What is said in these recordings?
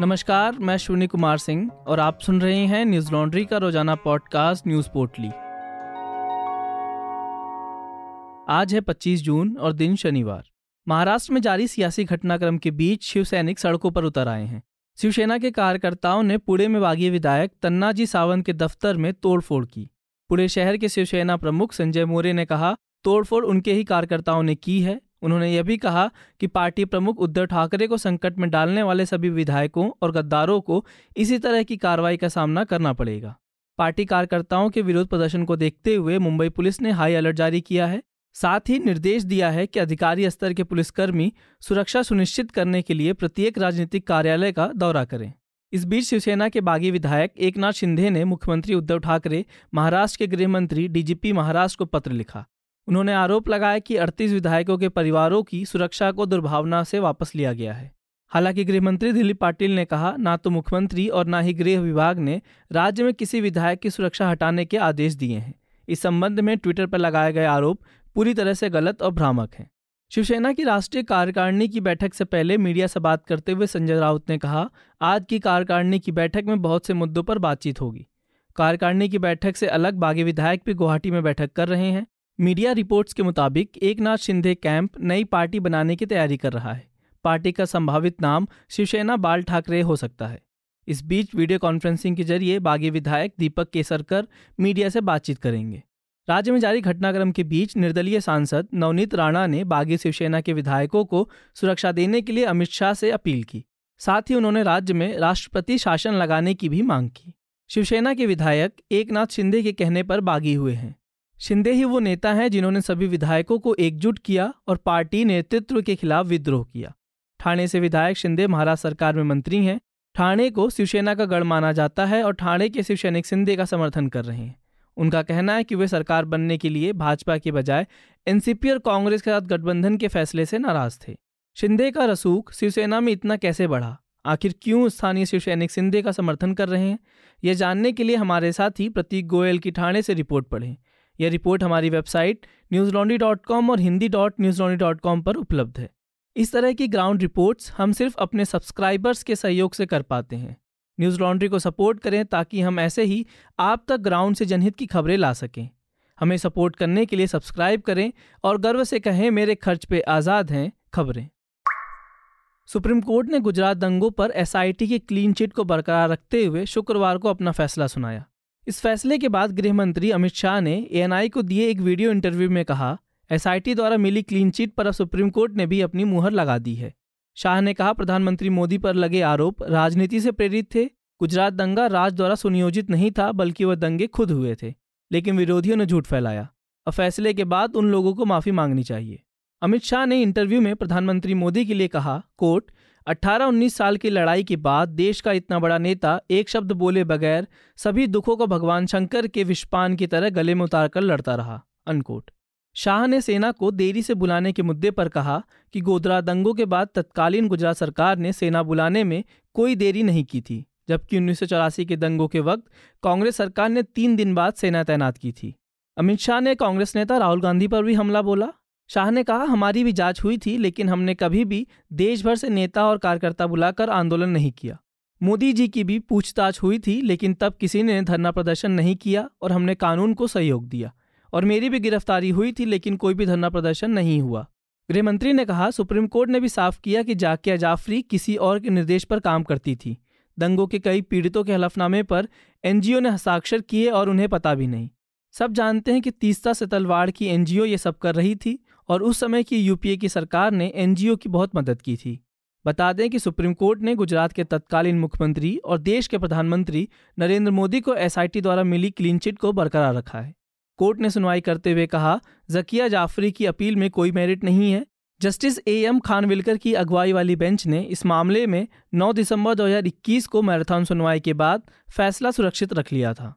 नमस्कार, मैं श्विनी कुमार सिंह और आप सुन रहे हैं न्यूज़ लॉन्ड्री का रोज़ाना पॉडकास्ट न्यूज़ पोर्टली। आज है 25 जून और दिन शनिवार। महाराष्ट्र में जारी सियासी घटनाक्रम के बीच शिव सैनिक सड़कों पर उतर आए हैं। शिवसेना के कार्यकर्ताओं ने पुणे में बागी विधायक तन्नाजी सावंत के दफ्तर में तोड़फोड़ की। पुणे शहर के शिवसेना प्रमुख संजय मोरे ने कहा, तोड़फोड़ उनके ही कार्यकर्ताओं ने की है उन्होंने यह भी कहा कि पार्टी प्रमुख उद्धव ठाकरे को संकट में डालने वाले सभी विधायकों और गद्दारों को इसी तरह की कार्रवाई का सामना करना पड़ेगा। पार्टी कार्यकर्ताओं के विरोध प्रदर्शन को देखते हुए मुंबई पुलिस ने हाई अलर्ट जारी किया है। साथ ही निर्देश दिया है कि अधिकारी स्तर के पुलिसकर्मी सुरक्षा सुनिश्चित करने के लिए प्रत्येक राजनीतिक कार्यालय का दौरा करें। इस बीच शिवसेना के बागी विधायक एकनाथ शिंदे ने मुख्यमंत्री उद्धव ठाकरे महाराष्ट्र के गृह मंत्री डीजीपी महाराष्ट्र को पत्र लिखा। उन्होंने आरोप लगाया कि 38 विधायकों के परिवारों की सुरक्षा को दुर्भावना से वापस लिया गया है। हालाँकि गृह मंत्री दिलीप पाटिल ने कहा, ना तो मुख्यमंत्री और ना ही गृह विभाग ने राज्य में किसी विधायक की सुरक्षा हटाने के आदेश दिए हैं। इस संबंध में ट्विटर पर लगाए गए आरोप पूरी तरह से गलत और भ्रामक हैं। शिवसेना की राष्ट्रीय कार्यकारिणी की बैठक से पहले मीडिया से बात करते हुए संजय राउत ने कहा, आज की कार्यकारिणी की बैठक में बहुत से मुद्दों पर बातचीत होगी। कार्यकारिणी की बैठक से अलग बागी विधायक भी गुवाहाटी में बैठक कर रहे हैं। मीडिया रिपोर्ट्स के मुताबिक एक नाथ शिंदे कैंप नई पार्टी बनाने की तैयारी कर रहा है। पार्टी का संभावित नाम शिवसेना बाल ठाकरे हो सकता है। इस बीच वीडियो कॉन्फ्रेंसिंग के ज़रिए बागी विधायक दीपक केसरकर मीडिया से बातचीत करेंगे। राज्य में जारी घटनाक्रम के बीच निर्दलीय सांसद नवनीत राणा ने बागी शिवसेना के विधायकों को सुरक्षा देने के लिए अमित शाह से अपील की। साथ ही उन्होंने राज्य में राष्ट्रपति शासन लगाने की भी मांग की। शिवसेना के विधायक एक नाथ शिंदे के कहने पर बागी हुए हैं। शिंदे ही वो नेता हैं जिन्होंने सभी विधायकों को एकजुट किया और पार्टी नेतृत्व के खिलाफ विद्रोह किया। ठाणे से विधायक शिंदे महाराष्ट्र सरकार में मंत्री हैं। ठाणे को शिवसेना का गढ़ माना जाता है और ठाणे के शिवसैनिक शिंदे का समर्थन कर रहे हैं। उनका कहना है कि वे सरकार बनने के लिए भाजपा के बजाय एनसीपी और कांग्रेस के साथ गठबंधन के फैसले से नाराज़ थे। शिंदे का रसूख शिवसेना में इतना कैसे बढ़ा? आखिर क्यों स्थानीय शिवसैनिक शिंदे का समर्थन कर रहे हैं? यह जानने के लिए हमारे साथी प्रतीक गोयल की ठाणे से रिपोर्ट पढ़ें। यह रिपोर्ट हमारी website Newslaundry dot com और Hindi dot Newslaundry dot com पर उपलब्ध है। इस तरह की ग्राउंड रिपोर्ट्स हम सिर्फ़ अपने सब्सक्राइबर्स के सहयोग से कर पाते हैं। न्यूज़ लॉन्ड्री को सपोर्ट करें ताकि हम ऐसे ही आप तक ग्राउंड से जनहित की खबरें ला सकें। हमें सपोर्ट करने के लिए सब्सक्राइब करें और गर्व से कहें, मेरे खर्च पे आज़ाद हैं खबरें। सुप्रीम कोर्ट ने गुजरात दंगों पर एसआईटी की क्लीन चिट को बरकरार रखते हुए शुक्रवार को अपना फैसला सुनाया। इस फैसले के बाद गृह मंत्री अमित शाह ने एएनआई को दिए एक वीडियो इंटरव्यू में कहा, एसआईटी द्वारा मिली क्लीन चिट पर अब सुप्रीम कोर्ट ने भी अपनी मुहर लगा दी है। शाह ने कहा, प्रधानमंत्री मोदी पर लगे आरोप राजनीति से प्रेरित थे। गुजरात दंगा राज द्वारा सुनियोजित नहीं था, बल्कि वह दंगे खुद हुए थे, लेकिन विरोधियों ने झूठ फैलाया। अब फैसले के बाद उन लोगों को माफ़ी मांगनी चाहिए। अमित शाह ने इंटरव्यू में प्रधानमंत्री मोदी के लिए कहा, कोर्ट 18-19 साल की लड़ाई के बाद देश का इतना बड़ा नेता एक शब्द बोले बगैर सभी दुखों को भगवान शंकर के विषपान की तरह गले में उतार कर लड़ता रहा अनकोट शाह ने सेना को देरी से बुलाने के मुद्दे पर कहा कि गोधरा दंगों के बाद तत्कालीन गुजरात सरकार ने सेना बुलाने में कोई देरी नहीं की थी, जबकि उन्नीस सौ चौरासी के दंगों के वक्त कांग्रेस सरकार ने तीन दिन बाद सेना तैनात की थी। अमित शाह ने कांग्रेस नेता राहुल गांधी पर भी हमला बोला? शाह ने कहा, हमारी भी जाँच हुई थी, लेकिन हमने कभी भी देश भर से नेता और कार्यकर्ता बुलाकर आंदोलन नहीं किया। मोदी जी की भी पूछताछ हुई थी, लेकिन तब किसी ने धरना प्रदर्शन नहीं किया और हमने कानून को सहयोग दिया। और मेरी भी गिरफ्तारी हुई थी, लेकिन कोई भी धरना प्रदर्शन नहीं हुआ। गृहमंत्री ने कहा, सुप्रीम कोर्ट ने भी साफ़ किया कि जाकिया जाफरी किसी और के निर्देश पर काम करती थी। दंगों के कई पीड़ितों के हलफनामे पर एनजीओ ने हस्ताक्षर किए और उन्हें पता भी नहीं। सब जानते हैं कि तीसरा से तलवाड़ की एनजीओ ये सब कर रही थी और उस समय की यूपीए की सरकार ने एनजीओ की बहुत मदद की थी। बता दें कि सुप्रीम कोर्ट ने गुजरात के तत्कालीन मुख्यमंत्री और देश के प्रधानमंत्री नरेंद्र मोदी को एसआईटी द्वारा मिली क्लीन चिट को बरकरार रखा है। कोर्ट ने सुनवाई करते हुए कहा, जकिया जाफरी की अपील में कोई मेरिट नहीं है। जस्टिस ए एम खानविलकर की अगुवाई वाली बेंच ने इस मामले में 9 दिसंबर 2021 को मैराथन सुनवाई के बाद फैसला सुरक्षित रख लिया था।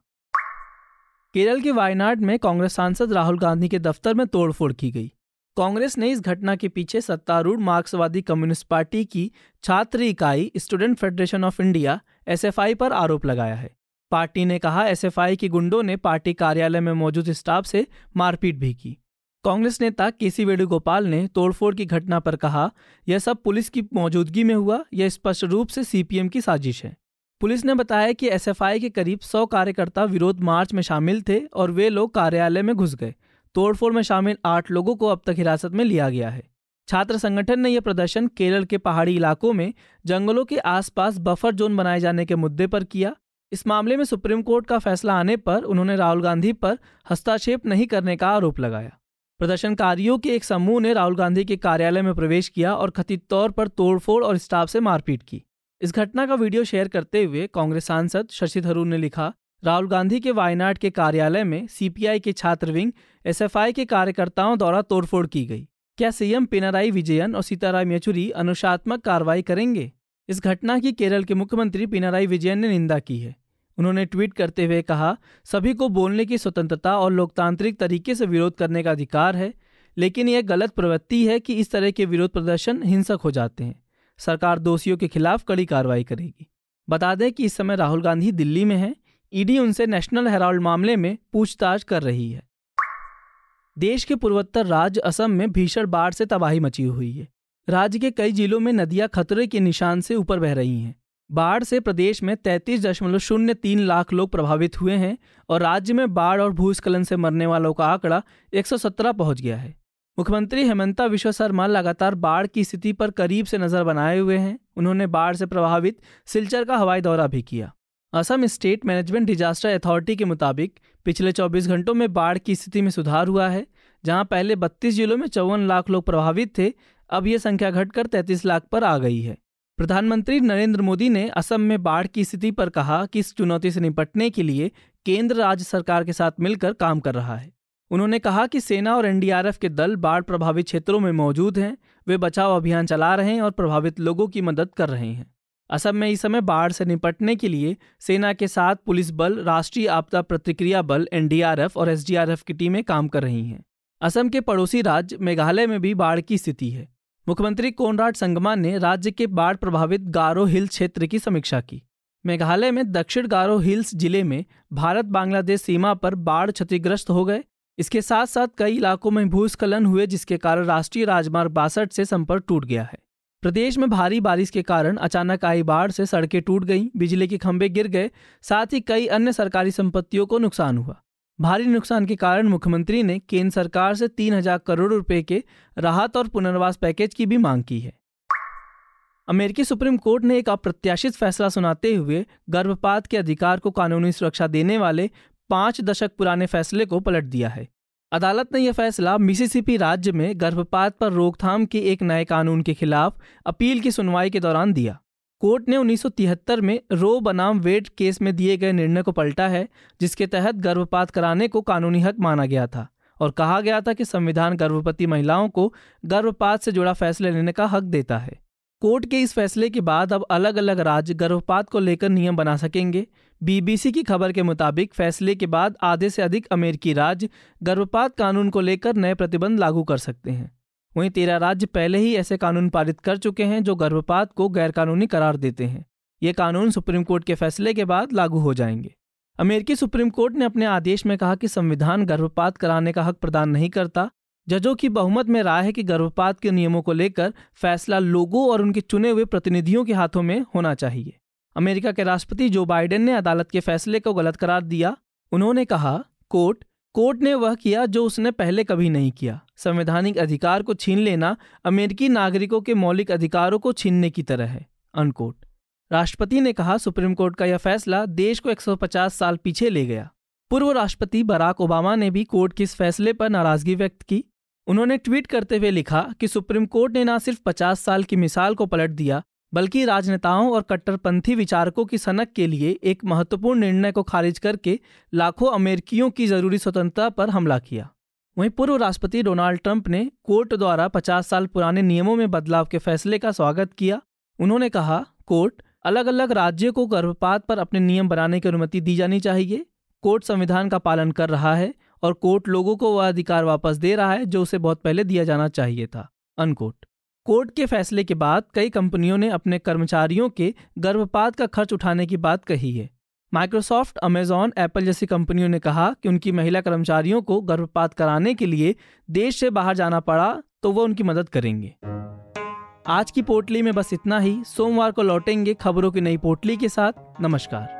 केरल के वायनाड में कांग्रेस सांसद राहुल गांधी के दफ्तर में तोड़फोड़ की गई। कांग्रेस ने इस घटना के पीछे सत्तारूढ़ मार्क्सवादी कम्युनिस्ट पार्टी की छात्र इकाई Student Federation of India, SFI पर आरोप लगाया है। पार्टी ने कहा, एसएफआई के गुंडों ने पार्टी कार्यालय में मौजूद स्टाफ से मारपीट भी की। कांग्रेस नेता केसी वेणुगोपाल ने तोड़फोड़ की घटना पर कहा, यह सब पुलिस की मौजूदगी में हुआ, यह स्पष्ट रूप से सीपीएम की साजिश है। पुलिस ने बताया कि एसएफआई के करीब सौ कार्यकर्ता विरोध मार्च में शामिल थे और वे लोग कार्यालय में घुस गए। तोड़फोड़ में शामिल आठ लोगों को अब तक हिरासत में लिया गया है। छात्र संगठन ने यह प्रदर्शन केरल के पहाड़ी इलाकों में जंगलों के आसपास बफर जोन बनाए जाने के मुद्दे पर किया। इस मामले में सुप्रीम कोर्ट का फैसला आने पर उन्होंने राहुल गांधी पर हस्तक्षेप नहीं करने का आरोप लगाया। प्रदर्शनकारियों के एक समूह ने राहुल गांधी के कार्यालय में प्रवेश किया और कथित तौर पर तोड़फोड़ और स्टाफ से मारपीट की। इस घटना का वीडियो शेयर करते हुए कांग्रेस सांसद शशि थरूर ने लिखा राहुल गांधी के वायनाड के कार्यालय में सीपीआई के छात्र विंग एसएफआई के कार्यकर्ताओं द्वारा तोड़फोड़ की गई। क्या सीएम पिनाराई विजयन और सीताराम येचुरी अनुशात्मक कार्रवाई करेंगे? इस घटना की केरल के मुख्यमंत्री पिनाराई विजयन ने निंदा की है। उन्होंने ट्वीट करते हुए कहा, सभी को बोलने की स्वतंत्रता और लोकतांत्रिक तरीके से विरोध करने का अधिकार है, लेकिन यह गलत प्रवृत्ति है कि इस तरह के विरोध प्रदर्शन हिंसक हो जाते हैं। सरकार दोषियों के खिलाफ कड़ी कार्रवाई करेगी। बता दें कि इस समय राहुल गांधी दिल्ली में हैं। ईडी उनसे नेशनल हेराल्ड मामले में पूछताछ कर रही है। देश के पूर्वोत्तर राज्य असम में भीषण बाढ़ से तबाही मची हुई है। राज्य के कई जिलों में नदियाँ खतरे के निशान से ऊपर बह रही हैं। बाढ़ से प्रदेश में तैतीस दशमलव शून्य तीन लाख लोग प्रभावित हुए हैं और राज्य में बाढ़ और भूस्खलन से मरने वालों का आंकड़ा 117 पहुँच गया है। मुख्यमंत्री हेमंता विश्व शर्मा लगातार बाढ़ की स्थिति पर करीब से नज़र बनाए हुए हैं। उन्होंने बाढ़ से प्रभावित सिलचर का हवाई दौरा भी किया। Assam State Management Disaster Authority के मुताबिक पिछले 24 घंटों में बाढ़ की स्थिति में सुधार हुआ है, जहाँ पहले 32 जिलों में चौवन लाख लोग प्रभावित थे, अब ये संख्या घटकर 33 लाख पर आ गई है। प्रधानमंत्री नरेंद्र मोदी ने असम में बाढ़ की स्थिति पर कहा कि इस चुनौती से निपटने के लिए केंद्र राज्य सरकार के साथ मिलकर काम कर रहा है। उन्होंने कहा कि सेना और एनडीआरएफ के दल बाढ़ प्रभावित क्षेत्रों में मौजूद हैं, वे बचाव अभियान चला रहे हैं और प्रभावित लोगों की मदद कर रहे हैं। असम में इस समय बाढ़ से निपटने के लिए सेना के साथ पुलिस बल, राष्ट्रीय आपदा प्रतिक्रिया बल, एनडीआरएफ और एसडीआरएफ की टीमें काम कर रही हैं। असम के पड़ोसी राज्य मेघालय में भी बाढ़ की स्थिति है। मुख्यमंत्री कोनराड संगमा ने राज्य के बाढ़ प्रभावित गारो हिल क्षेत्र की समीक्षा की। मेघालय में दक्षिण गारो हिल्स ज़िले में भारत बांग्लादेश सीमा पर बाढ़ क्षतिग्रस्त हो गए। इसके साथ साथ कई इलाकों में भूस्खलन हुए, जिसके कारण राष्ट्रीय राजमार्ग बासठ से संपर्क टूट गया है। प्रदेश में भारी बारिश के कारण अचानक आई बाढ़ से सड़कें टूट गईं, बिजली के खंभे गिर गए साथ ही कई अन्य सरकारी संपत्तियों को नुकसान हुआ। भारी नुकसान के कारण मुख्यमंत्री ने केंद्र सरकार से तीन हज़ार करोड़ रुपए के राहत और पुनर्वास पैकेज की भी मांग की है। अमेरिकी सुप्रीम कोर्ट ने एक अप्रत्याशित फैसला सुनाते हुए गर्भपात के अधिकार को कानूनी सुरक्षा देने वाले पाँच दशक पुराने फैसले को पलट दिया है। अदालत ने यह फैसला मिसिसिपी राज्य में गर्भपात पर रोकथाम के एक नए कानून के खिलाफ अपील की सुनवाई के दौरान दिया। कोर्ट ने 1973 में रो बनाम वेट केस में दिए गए निर्णय को पलटा है, जिसके तहत गर्भपात कराने को कानूनी हक माना गया था और कहा गया था कि संविधान गर्भवती महिलाओं को गर्भपात से जुड़ा फैसले लेने का हक देता है। कोर्ट के इस फैसले के बाद अब अलग अलग राज्य गर्भपात को लेकर नियम बना सकेंगे। बीबीसी की खबर के मुताबिक फैसले के बाद आधे से अधिक अमेरिकी राज्य गर्भपात कानून को लेकर नए प्रतिबंध लागू कर सकते हैं। वहीं तेरह राज्य पहले ही ऐसे कानून पारित कर चुके हैं जो गर्भपात को गैरकानूनी करार देते हैं। ये कानून सुप्रीम कोर्ट के फैसले के बाद लागू हो जाएँगे। अमेरिकी सुप्रीम कोर्ट ने अपने आदेश में कहा कि संविधान गर्भपात कराने का हक प्रदान नहीं करता। जजों की बहुमत में राय है कि गर्भपात के नियमों को लेकर फैसला लोगों और उनके चुने हुए प्रतिनिधियों के हाथों में होना चाहिए। अमेरिका के राष्ट्रपति जो बाइडेन ने अदालत के फैसले को गलत करार दिया, उन्होंने कहा, कोर्ट कोर्ट ने वह किया जो उसने पहले कभी नहीं किया। संवैधानिक अधिकार को छीन लेना अमेरिकी नागरिकों के मौलिक अधिकारों को छीनने की तरह है अनकोट राष्ट्रपति ने कहा, सुप्रीम कोर्ट का यह फैसला देश को 150 साल पीछे ले गया। पूर्व राष्ट्रपति बराक ओबामा ने भी कोर्ट के इस फैसले पर नाराज़गी व्यक्त की। उन्होंने ट्वीट करते हुए लिखा कि सुप्रीम कोर्ट ने न सिर्फ़ 50 साल की मिसाल को पलट दिया, बल्कि राजनेताओं और कट्टरपंथी विचारकों की सनक के लिए एक महत्वपूर्ण निर्णय को खारिज करके लाखों अमेरिकियों की ज़रूरी स्वतंत्रता पर हमला किया। वहीं पूर्व राष्ट्रपति डोनाल्ड ट्रंप ने कोर्ट द्वारा 50 साल पुराने नियमों में बदलाव के फैसले का स्वागत किया। उन्होंने कहा, कोर्ट अलग अलग राज्यों को गर्भपात पर अपने नियम बनाने की अनुमति दी जानी चाहिए। कोर्ट संविधान का पालन कर रहा है और कोर्ट लोगों को वह अधिकार वापस दे रहा है जो उसे बहुत पहले दिया जाना चाहिए था अनकोट कोर्ट के फैसले के बाद कई कंपनियों ने अपने कर्मचारियों के गर्भपात का खर्च उठाने की बात कही है। माइक्रोसॉफ्ट, अमेजॉन, एप्पल जैसी कंपनियों ने कहा कि उनकी महिला कर्मचारियों को गर्भपात कराने के लिए देश से बाहर जाना पड़ा तो वो उनकी मदद करेंगे। आज की पोटली में बस इतना ही। सोमवार को लौटेंगे खबरों की नई पोटली के साथ। नमस्कार।